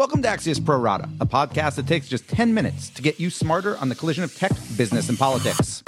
Welcome to Axios Pro Rata, a podcast that takes just 10 minutes to get you smarter on the collision of tech, business, and politics.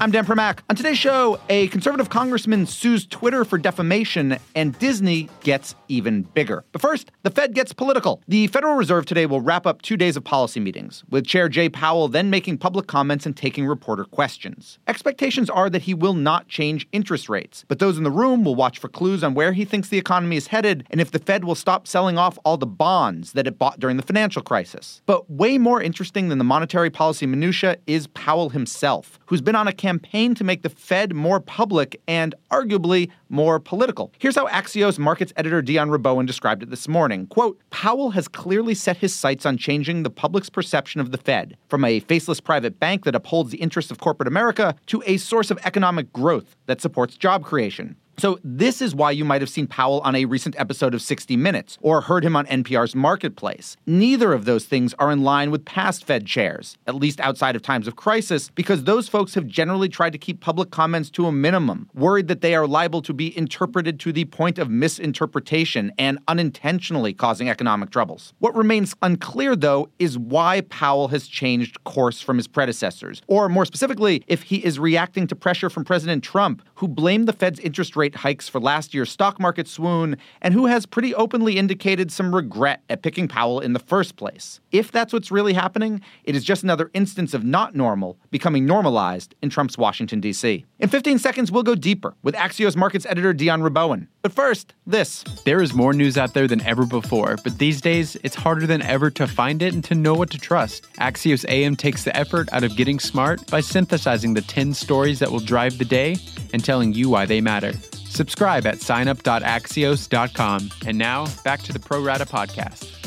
I'm Dan Primack. On today's show, a conservative congressman sues Twitter for defamation, and Disney gets even bigger. But first, the Fed gets political. The Federal Reserve today will wrap up two days of policy meetings, with Chair Jay Powell then making public comments and taking reporter questions. Expectations are that he will not change interest rates, but those in the room will watch for clues on where he thinks the economy is headed and if the Fed will stop selling off all the bonds that it bought during the financial crisis. But way more interesting than the monetary policy minutia is Powell himself, who's been on a campaign to make the Fed more public and arguably more political. Here's how Axios markets editor Dion Rabouin described it this morning. Quote, Powell has clearly set his sights on changing the public's perception of the Fed from a faceless private bank that upholds the interests of corporate America to a source of economic growth that supports job creation. So, this is why you might have seen Powell on a recent episode of 60 Minutes or heard him on NPR's Marketplace. Neither of those things are in line with past Fed chairs, at least outside of times of crisis, because those folks have generally tried to keep public comments to a minimum, worried that they are liable to be interpreted to the point of misinterpretation and unintentionally causing economic troubles. What remains unclear, though, is why Powell has changed course from his predecessors, or more specifically, if he is reacting to pressure from President Trump, who blamed the Fed's interest rate rate hikes for last year's stock market swoon, and who has pretty openly indicated some regret at picking Powell in the first place. If that's what's really happening, it is just another instance of not normal becoming normalized in Trump's Washington, D.C. In 15 seconds, we'll go deeper with Axios Markets editor Dion Rabouin. But first, this. There is more news out there than ever before, but these days, it's harder than ever to find it and to know what to trust. Axios AM takes the effort out of getting smart by synthesizing the 10 stories that will drive the day and telling you why they matter. Subscribe at signup.axios.com. And now, back to the Pro Rata podcast.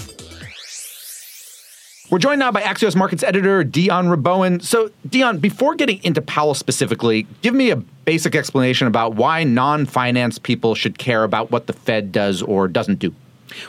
We're joined now by Axios Markets editor Dion Rabouin. So, Dion, before getting into Powell specifically, give me a basic explanation about why non finance people should care about what the Fed does or doesn't do.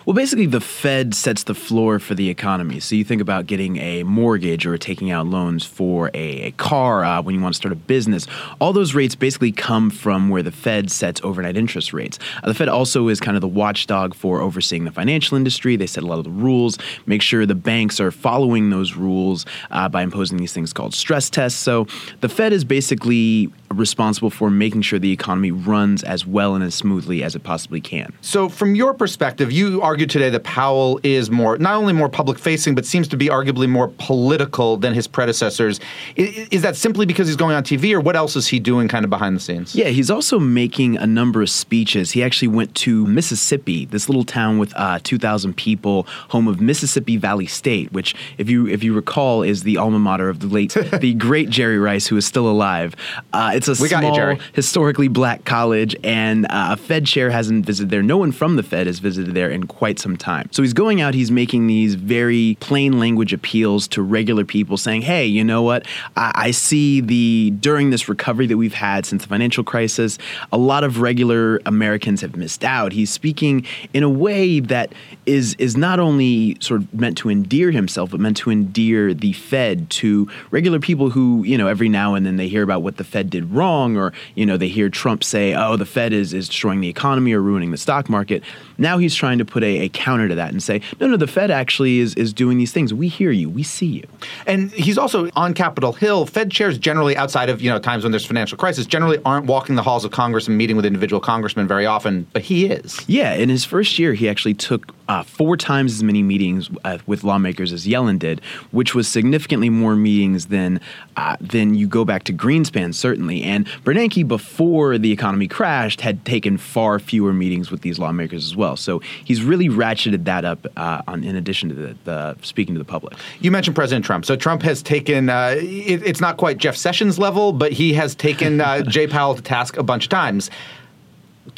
Well, basically, the Fed sets the floor for the economy. So you think about getting a mortgage or taking out loans for a, a car uh, when you want to start a business. All those rates basically come from where the Fed sets overnight interest rates. Uh, the Fed also is kind of the watchdog for overseeing the financial industry. They set a lot of the rules, make sure the banks are following those rules uh, by imposing these things called stress tests. So the Fed is basically responsible for making sure the economy runs as well and as smoothly as it possibly can. So, from your perspective, you argued today that Powell is more, not only more public facing, but seems to be arguably more political than his predecessors. Is, is, that simply because he's going on TV, or what else is he doing kind of behind the scenes? Yeah, he's also making a number of speeches. He actually went to Mississippi, this little town with uh, 2,000 people, home of Mississippi Valley State, which, if you if you recall, is the alma mater of the late, the great Jerry Rice, who is still alive. Uh, it's a we small, you, historically black college, and uh, a Fed chair hasn't visited there. No one from the Fed has visited there in quite some time. So he's going out, he's making these very plain language appeals to regular people, saying, "Hey, you know what? I, I see the during this recovery that we've had since the financial crisis, a lot of regular Americans have missed out." He's speaking in a way that is is not only sort of meant to endear himself, but meant to endear the Fed to regular people who, you know, every now and then they hear about what the Fed did wrong, or you know they hear Trump say, "Oh, the Fed is is destroying the economy or ruining the stock market." Now he's trying to put a, a counter to that and say, "No, no, the Fed actually is is doing these things. We hear you, we see you." And he's also on Capitol Hill. Fed chairs generally, outside of you know times when there's financial crisis, generally aren't walking the halls of Congress and meeting with individual congressmen very often, but he is. Yeah, in his first year, he actually took uh, four times as many meetings uh, with lawmakers as Yellen did, which was significantly more meetings than uh, than you go back to Greenspan certainly. And Bernanke, before the economy crashed, had taken far fewer meetings with these lawmakers as well. So he's really ratcheted that up uh, on, in addition to the, the, speaking to the public. You mentioned President Trump. So Trump has taken, uh, it, it's not quite Jeff Sessions level, but he has taken uh, Jay Powell to task a bunch of times.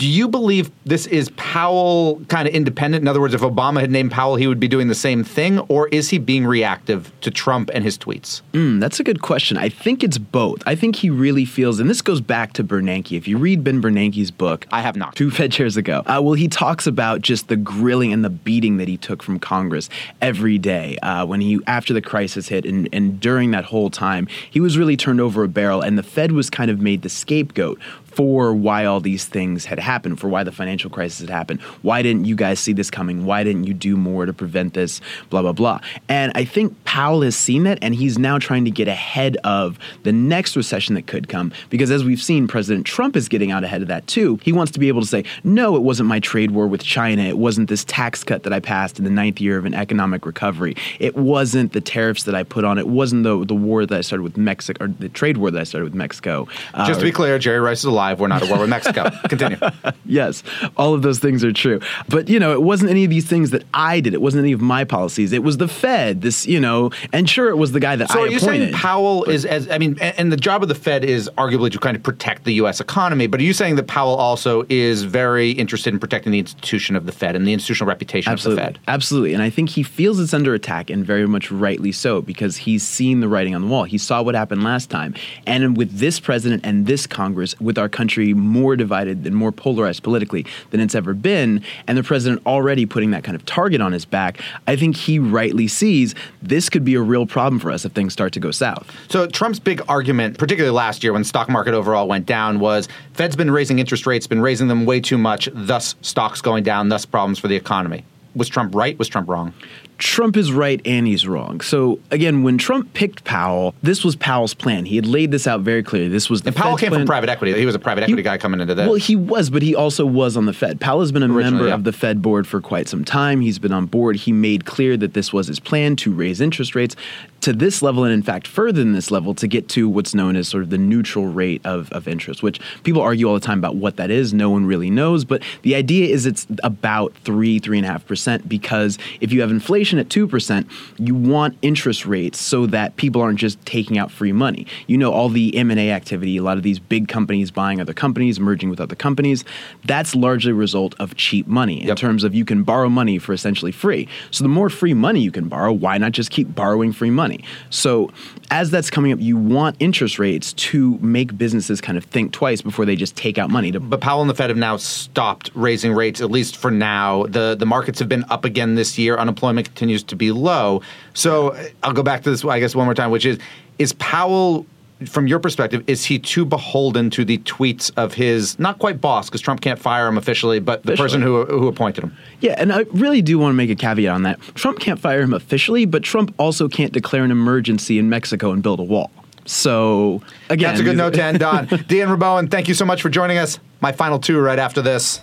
Do you believe this is Powell kind of independent? In other words, if Obama had named Powell, he would be doing the same thing? Or is he being reactive to Trump and his tweets? Mm, that's a good question. I think it's both. I think he really feels, and this goes back to Bernanke. If you read Ben Bernanke's book, I have not. Two Fed chairs ago. Uh, well, he talks about just the grilling and the beating that he took from Congress every day uh, when he, after the crisis hit, and, and during that whole time, he was really turned over a barrel, and the Fed was kind of made the scapegoat for why all these things had happened, for why the financial crisis had happened. Why didn't you guys see this coming? Why didn't you do more to prevent this? Blah, blah, blah. And I think Powell has seen that and he's now trying to get ahead of the next recession that could come. Because as we've seen, President Trump is getting out ahead of that too. He wants to be able to say, no, it wasn't my trade war with China. It wasn't this tax cut that I passed in the ninth year of an economic recovery. It wasn't the tariffs that I put on. It wasn't the, the war that I started with Mexico, or the trade war that I started with Mexico. Uh, Just to be clear, Jerry Rice is alive. We're not at war with Mexico. Continue. yes, all of those things are true. But, you know, it wasn't any of these things that I did. It wasn't any of my policies. It was the Fed, this, you know, and sure, it was the guy that so I are you saying Powell is, as I mean, and the job of the Fed is arguably to kind of protect the U.S. economy, but are you saying that Powell also is very interested in protecting the institution of the Fed and the institutional reputation Absolutely. of the Fed? Absolutely. And I think he feels it's under attack and very much rightly so because he's seen the writing on the wall. He saw what happened last time. And with this president and this Congress, with our country more divided and more polarized politically than it's ever been, and the president already putting that kind of target on his back, I think he rightly sees this could be a real problem for us if things start to go south. So Trump's big argument, particularly last year when stock market overall went down, was Fed's been raising interest rates, been raising them way too much, thus stocks going down, thus problems for the economy. Was Trump right? Was Trump wrong? Trump is right and he's wrong. So again, when Trump picked Powell, this was Powell's plan. He had laid this out very clearly. This was the and Powell Fed's came plan. from private equity. He was a private equity he, guy coming into this. Well, he was, but he also was on the Fed. Powell has been a Originally, member yeah. of the Fed board for quite some time. He's been on board. He made clear that this was his plan to raise interest rates to this level, and in fact, further than this level, to get to what's known as sort of the neutral rate of, of interest, which people argue all the time about what that is. No one really knows, but the idea is it's about three, three and a half percent because if you have inflation at two percent, you want interest rates so that people aren't just taking out free money. You know, all the M&A activity, a lot of these big companies buying other companies, merging with other companies, that's largely a result of cheap money in Yep. terms of you can borrow money for essentially free. So the more free money you can borrow, why not just keep borrowing free money? So as that's coming up, you want interest rates to make businesses kind of think twice before they just take out money to But Powell and the Fed have now stopped raising rates, at least for now. The the markets have been up again this year. Unemployment continues to be low. So I'll go back to this, I guess, one more time, which is is Powell. From your perspective, is he too beholden to the tweets of his not quite boss because Trump can't fire him officially, but the Officially. person who who appointed him? Yeah, and I really do want to make a caveat on that. Trump can't fire him officially, but Trump also can't declare an emergency in Mexico and build a wall. So again, That's a good note to end on. Rabouin, thank you so much for joining us. My final two right after this.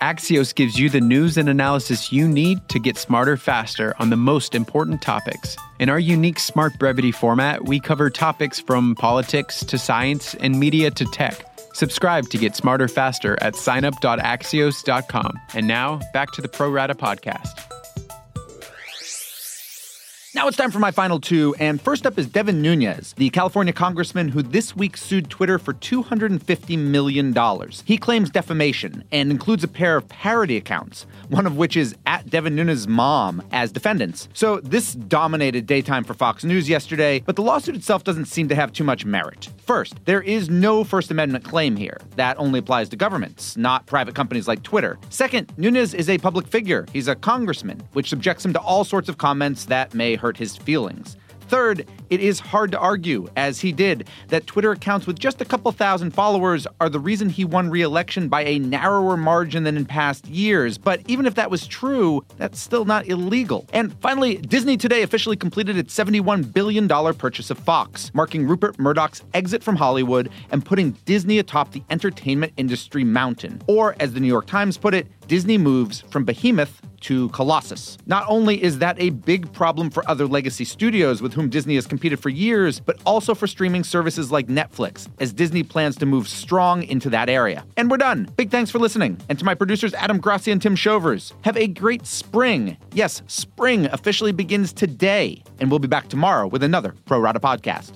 Axios gives you the news and analysis you need to get smarter faster on the most important topics. In our unique Smart Brevity format, we cover topics from politics to science and media to tech. Subscribe to get smarter faster at signup.axios.com. And now, back to the Pro Rata podcast. Now it's time for my final two, and first up is Devin Nunes, the California congressman who this week sued Twitter for $250 million. He claims defamation and includes a pair of parody accounts, one of which is at Devin Nunes's mom, as defendants. So this dominated daytime for Fox News yesterday, but the lawsuit itself doesn't seem to have too much merit. First, there is no First Amendment claim here. That only applies to governments, not private companies like Twitter. Second, Nunes is a public figure. He's a congressman, which subjects him to all sorts of comments that may hurt his feelings. Third, it is hard to argue, as he did, that Twitter accounts with just a couple thousand followers are the reason he won re election by a narrower margin than in past years. But even if that was true, that's still not illegal. And finally, Disney today officially completed its $71 billion purchase of Fox, marking Rupert Murdoch's exit from Hollywood and putting Disney atop the entertainment industry mountain. Or, as the New York Times put it, Disney moves from behemoth to Colossus. Not only is that a big problem for other legacy studios with whom Disney has competed for years, but also for streaming services like Netflix, as Disney plans to move strong into that area. And we're done. Big thanks for listening. And to my producers, Adam Grassi and Tim Shovers, have a great spring. Yes, spring officially begins today. And we'll be back tomorrow with another Pro Rata podcast.